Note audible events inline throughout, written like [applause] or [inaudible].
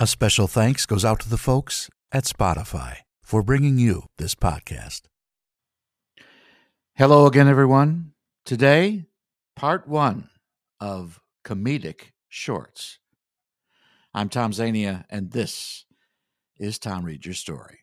A special thanks goes out to the folks at Spotify for bringing you this podcast. Hello again, everyone. Today, part one of Comedic Shorts. I'm Tom Zania, and this is Tom Read Your Story.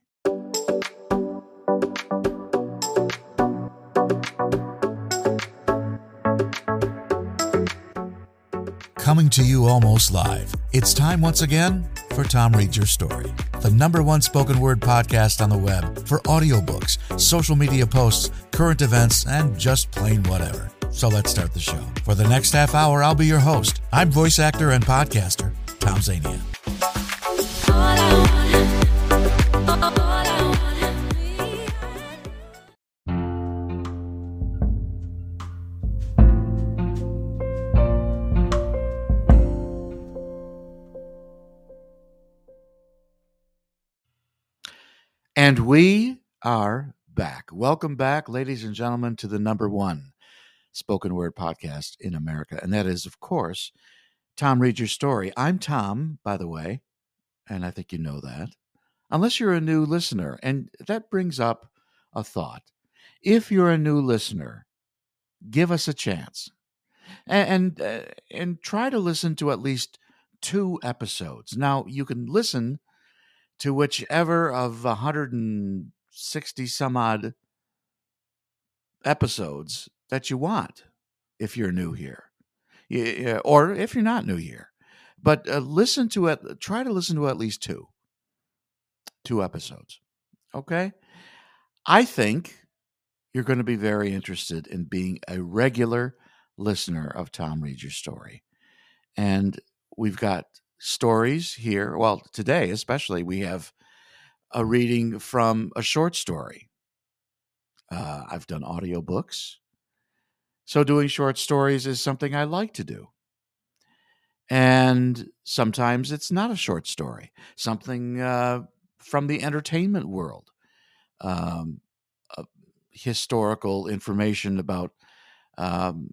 Coming to you almost live, it's time once again for Tom Reads Your Story, the number one spoken word podcast on the web for audiobooks, social media posts, current events, and just plain whatever. So let's start the show. For the next half hour, I'll be your host. I'm voice actor and podcaster, Tom Zania. And we are back. Welcome back, ladies and gentlemen, to the number one spoken word podcast in America. And that is, of course, Tom Read Your Story. I'm Tom, by the way, and I think you know that, unless you're a new listener. And that brings up a thought. If you're a new listener, give us a chance and and, uh, and try to listen to at least two episodes. Now, you can listen to whichever of 160 some odd episodes that you want if you're new here. Or if you're not new here. But uh, listen to it try to listen to at least two. Two episodes okay? I think you're going to be very interested in being a regular listener of tom read your story. And we've got stories here. Well, today especially, we have a reading from a short story. Uh, I've done audiobooks. So, doing short stories is something I like to do. And sometimes it's not a short story, something uh, from the entertainment world, um, uh, historical information about um,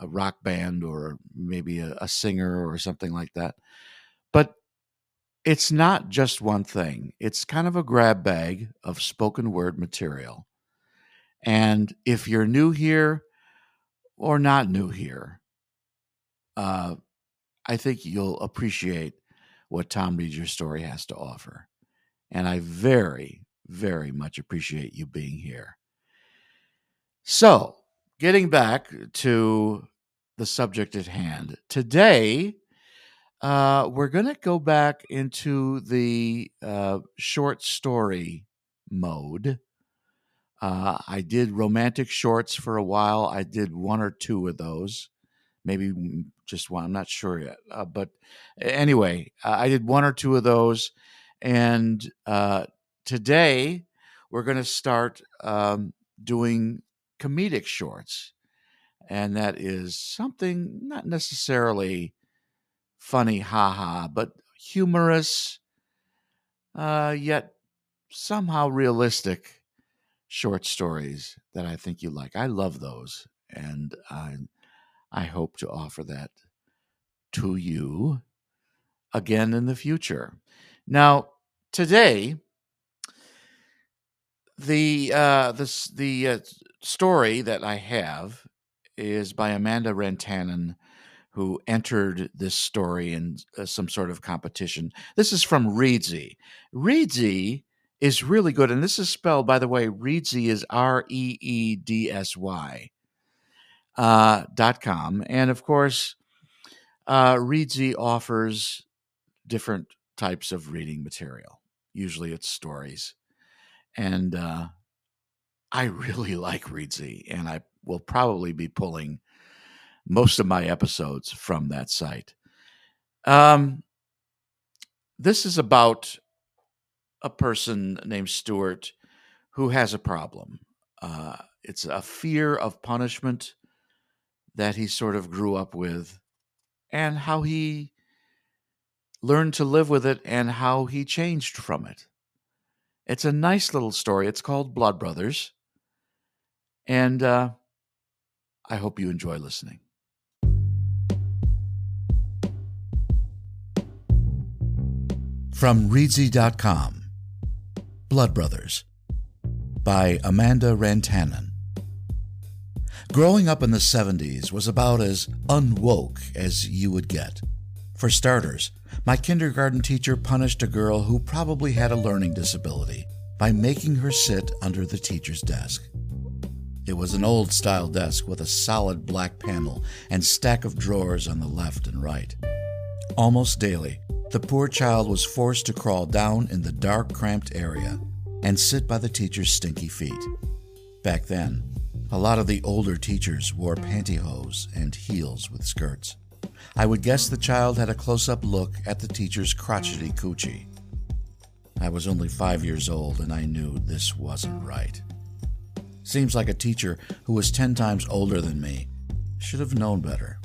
a rock band or maybe a, a singer or something like that. But it's not just one thing, it's kind of a grab bag of spoken word material. And if you're new here or not new here, uh, I think you'll appreciate what Tom Read Your Story has to offer. And I very, very much appreciate you being here. So, getting back to the subject at hand, today uh, we're going to go back into the uh, short story mode. Uh, I did romantic shorts for a while. I did one or two of those, maybe just one. I'm not sure yet. Uh, but anyway, I did one or two of those. And uh, today we're going to start um, doing comedic shorts. And that is something not necessarily funny, haha, but humorous, uh, yet somehow realistic short stories that I think you like. I love those, and I, I hope to offer that to you again in the future. Now, today, the uh, this the uh, story that I have is by Amanda Rantanen, who entered this story in uh, some sort of competition. This is from Reedsy. Reedsy is really good, and this is spelled, by the way, Reedsy is R E E D S Y uh, dot com, and of course, uh, Reedsy offers different types of reading material. Usually, it's stories, and uh, I really [laughs] like Reedsy, and I will probably be pulling most of my episodes from that site. Um, this is about a person named Stuart who has a problem. Uh, it's a fear of punishment that he sort of grew up with, and how he learned to live with it and how he changed from it. It's a nice little story. It's called Blood Brothers. And uh, I hope you enjoy listening. From Reedsy.com Blood Brothers by Amanda Rantanen. Growing up in the 70s was about as unwoke as you would get. For starters, my kindergarten teacher punished a girl who probably had a learning disability by making her sit under the teacher's desk. It was an old style desk with a solid black panel and stack of drawers on the left and right. Almost daily, the poor child was forced to crawl down in the dark, cramped area and sit by the teacher's stinky feet. Back then, a lot of the older teachers wore pantyhose and heels with skirts. I would guess the child had a close up look at the teacher's crotchety coochie. I was only five years old and I knew this wasn't right. Seems like a teacher who was ten times older than me should have known better.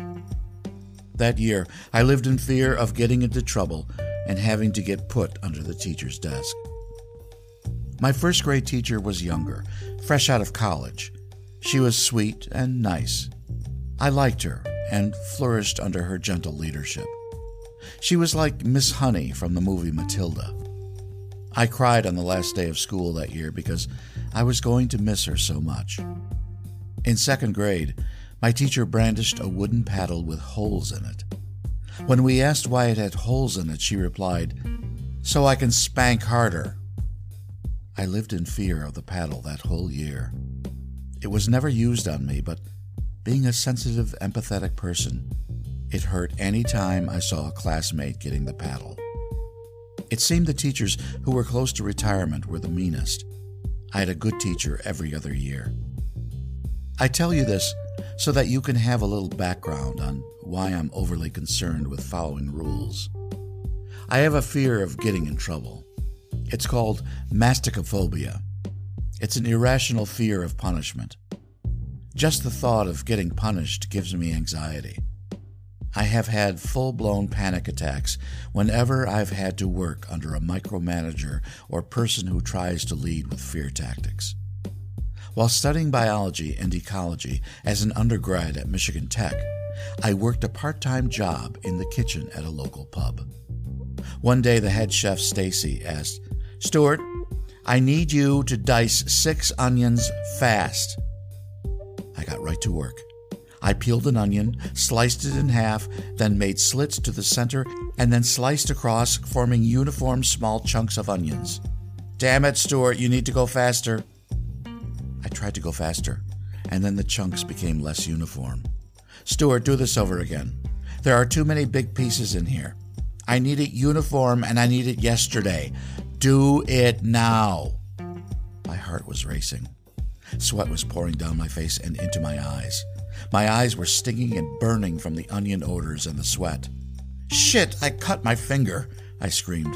That year, I lived in fear of getting into trouble and having to get put under the teacher's desk. My first grade teacher was younger, fresh out of college. She was sweet and nice. I liked her and flourished under her gentle leadership. She was like Miss Honey from the movie Matilda. I cried on the last day of school that year because I was going to miss her so much. In second grade, my teacher brandished a wooden paddle with holes in it. When we asked why it had holes in it, she replied, So I can spank harder. I lived in fear of the paddle that whole year. It was never used on me, but being a sensitive, empathetic person, it hurt any time I saw a classmate getting the paddle. It seemed the teachers who were close to retirement were the meanest. I had a good teacher every other year. I tell you this so that you can have a little background on why I'm overly concerned with following rules. I have a fear of getting in trouble. It's called mastigophobia. It's an irrational fear of punishment. Just the thought of getting punished gives me anxiety. I have had full blown panic attacks whenever I've had to work under a micromanager or person who tries to lead with fear tactics. While studying biology and ecology as an undergrad at Michigan Tech, I worked a part time job in the kitchen at a local pub. One day, the head chef, Stacy, asked, Stuart, I need you to dice six onions fast. I got right to work. I peeled an onion, sliced it in half, then made slits to the center, and then sliced across, forming uniform small chunks of onions. Damn it, Stuart, you need to go faster. I tried to go faster, and then the chunks became less uniform. Stuart, do this over again. There are too many big pieces in here. I need it uniform and I need it yesterday. Do it now. My heart was racing. Sweat was pouring down my face and into my eyes. My eyes were stinging and burning from the onion odors and the sweat. Shit, I cut my finger, I screamed.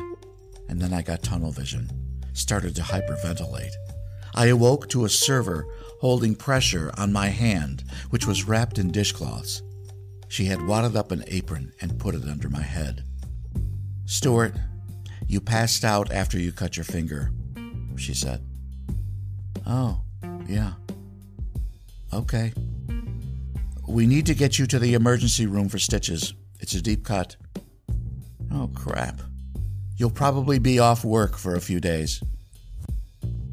And then I got tunnel vision, started to hyperventilate. I awoke to a server holding pressure on my hand, which was wrapped in dishcloths. She had wadded up an apron and put it under my head. Stuart, you passed out after you cut your finger, she said. Oh, yeah. Okay. We need to get you to the emergency room for stitches. It's a deep cut. Oh, crap. You'll probably be off work for a few days.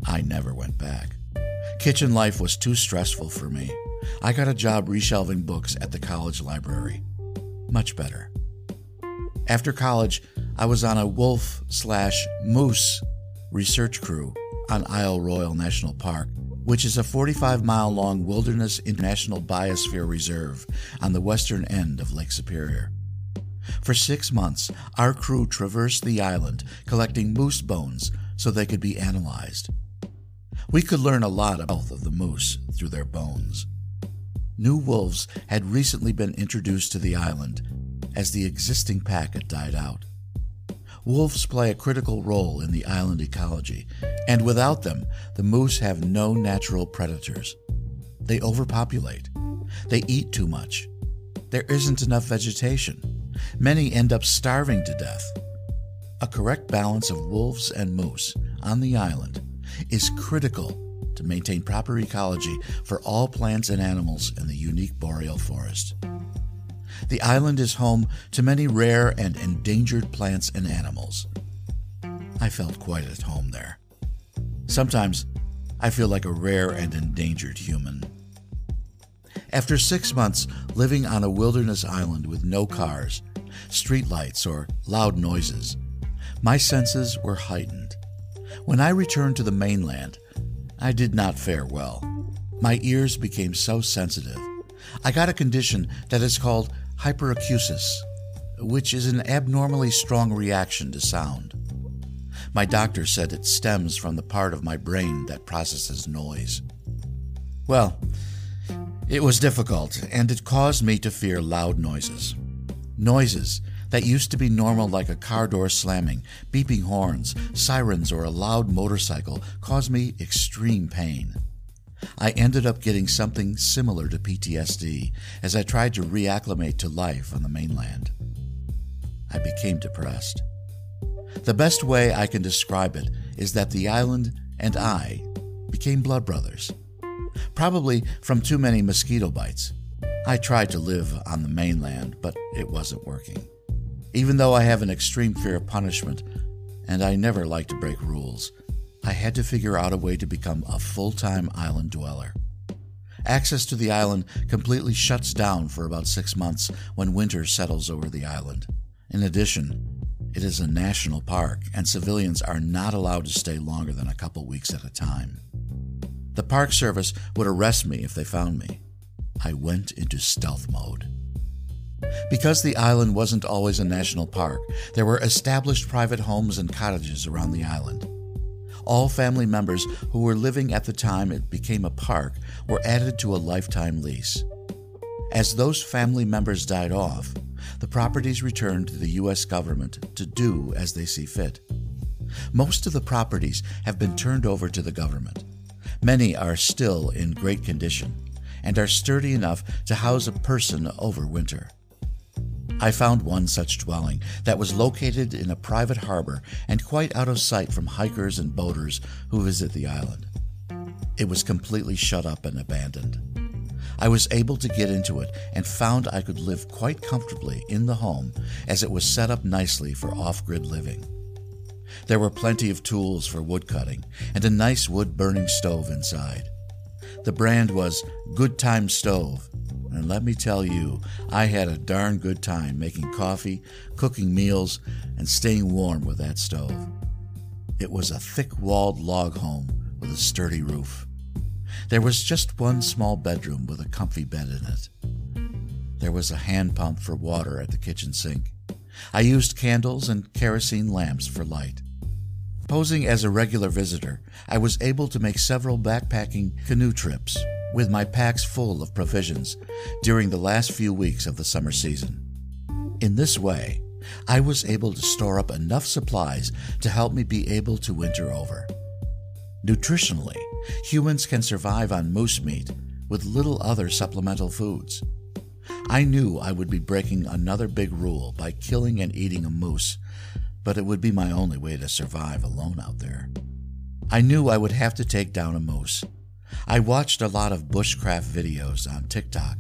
I never went back. Kitchen life was too stressful for me. I got a job reshelving books at the college library. Much better. After college, I was on a wolf slash moose research crew on Isle Royale National Park, which is a 45 mile long wilderness international biosphere reserve on the western end of Lake Superior. For six months, our crew traversed the island collecting moose bones so they could be analyzed. We could learn a lot about the moose through their bones. New wolves had recently been introduced to the island as the existing pack had died out. Wolves play a critical role in the island ecology, and without them, the moose have no natural predators. They overpopulate. They eat too much. There isn't enough vegetation. Many end up starving to death. A correct balance of wolves and moose on the island is critical to maintain proper ecology for all plants and animals in the unique boreal forest. The island is home to many rare and endangered plants and animals. I felt quite at home there. Sometimes I feel like a rare and endangered human. After six months living on a wilderness island with no cars, streetlights, or loud noises, my senses were heightened. When I returned to the mainland, I did not fare well. My ears became so sensitive. I got a condition that is called hyperacusis, which is an abnormally strong reaction to sound. My doctor said it stems from the part of my brain that processes noise. Well, it was difficult, and it caused me to fear loud noises. Noises that used to be normal, like a car door slamming, beeping horns, sirens, or a loud motorcycle, caused me extreme pain. I ended up getting something similar to PTSD as I tried to reacclimate to life on the mainland. I became depressed. The best way I can describe it is that the island and I became blood brothers. Probably from too many mosquito bites. I tried to live on the mainland, but it wasn't working. Even though I have an extreme fear of punishment, and I never like to break rules, I had to figure out a way to become a full time island dweller. Access to the island completely shuts down for about six months when winter settles over the island. In addition, it is a national park, and civilians are not allowed to stay longer than a couple weeks at a time. The Park Service would arrest me if they found me. I went into stealth mode. Because the island wasn't always a national park, there were established private homes and cottages around the island. All family members who were living at the time it became a park were added to a lifetime lease. As those family members died off, the properties returned to the U.S. government to do as they see fit. Most of the properties have been turned over to the government. Many are still in great condition and are sturdy enough to house a person over winter. I found one such dwelling that was located in a private harbor and quite out of sight from hikers and boaters who visit the island. It was completely shut up and abandoned. I was able to get into it and found I could live quite comfortably in the home as it was set up nicely for off grid living. There were plenty of tools for wood cutting and a nice wood burning stove inside. The brand was Good Time Stove, and let me tell you, I had a darn good time making coffee, cooking meals, and staying warm with that stove. It was a thick walled log home with a sturdy roof. There was just one small bedroom with a comfy bed in it. There was a hand pump for water at the kitchen sink. I used candles and kerosene lamps for light. Posing as a regular visitor, I was able to make several backpacking canoe trips with my packs full of provisions during the last few weeks of the summer season. In this way, I was able to store up enough supplies to help me be able to winter over. Nutritionally, humans can survive on moose meat with little other supplemental foods. I knew I would be breaking another big rule by killing and eating a moose, but it would be my only way to survive alone out there. I knew I would have to take down a moose. I watched a lot of bushcraft videos on TikTok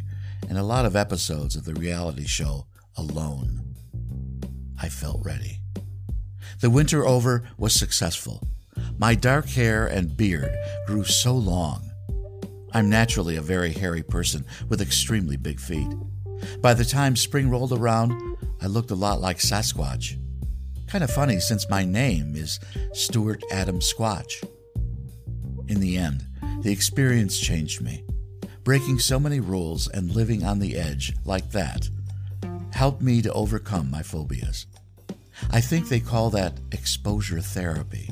and a lot of episodes of the reality show Alone. I felt ready. The winter over was successful. My dark hair and beard grew so long. I'm naturally a very hairy person with extremely big feet. By the time spring rolled around, I looked a lot like Sasquatch. Kind of funny since my name is Stuart Adam Squatch. In the end, the experience changed me. Breaking so many rules and living on the edge like that helped me to overcome my phobias. I think they call that exposure therapy.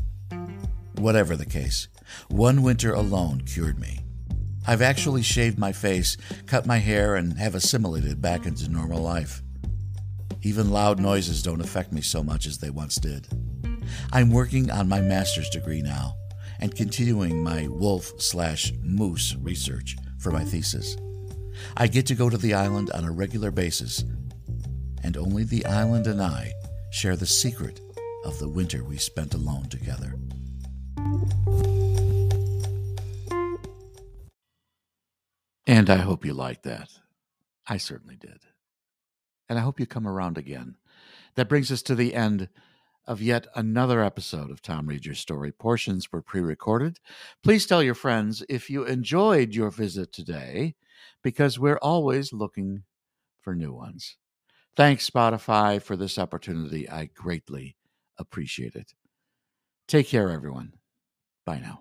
Whatever the case, one winter alone cured me. I've actually shaved my face, cut my hair, and have assimilated back into normal life. Even loud noises don't affect me so much as they once did. I'm working on my master's degree now and continuing my wolf slash moose research for my thesis. I get to go to the island on a regular basis, and only the island and I share the secret of the winter we spent alone together. And I hope you liked that. I certainly did. And I hope you come around again. That brings us to the end of yet another episode of Tom Read Your Story. Portions were pre recorded. Please tell your friends if you enjoyed your visit today, because we're always looking for new ones. Thanks, Spotify, for this opportunity. I greatly appreciate it. Take care, everyone. Bye now.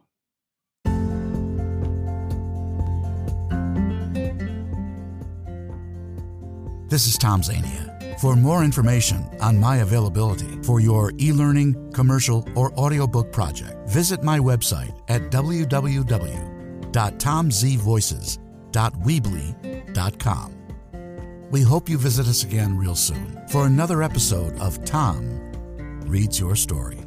This is Tom Zania. For more information on my availability for your e learning, commercial, or audiobook project, visit my website at www.tomzvoices.weebly.com. We hope you visit us again real soon for another episode of Tom Reads Your Story.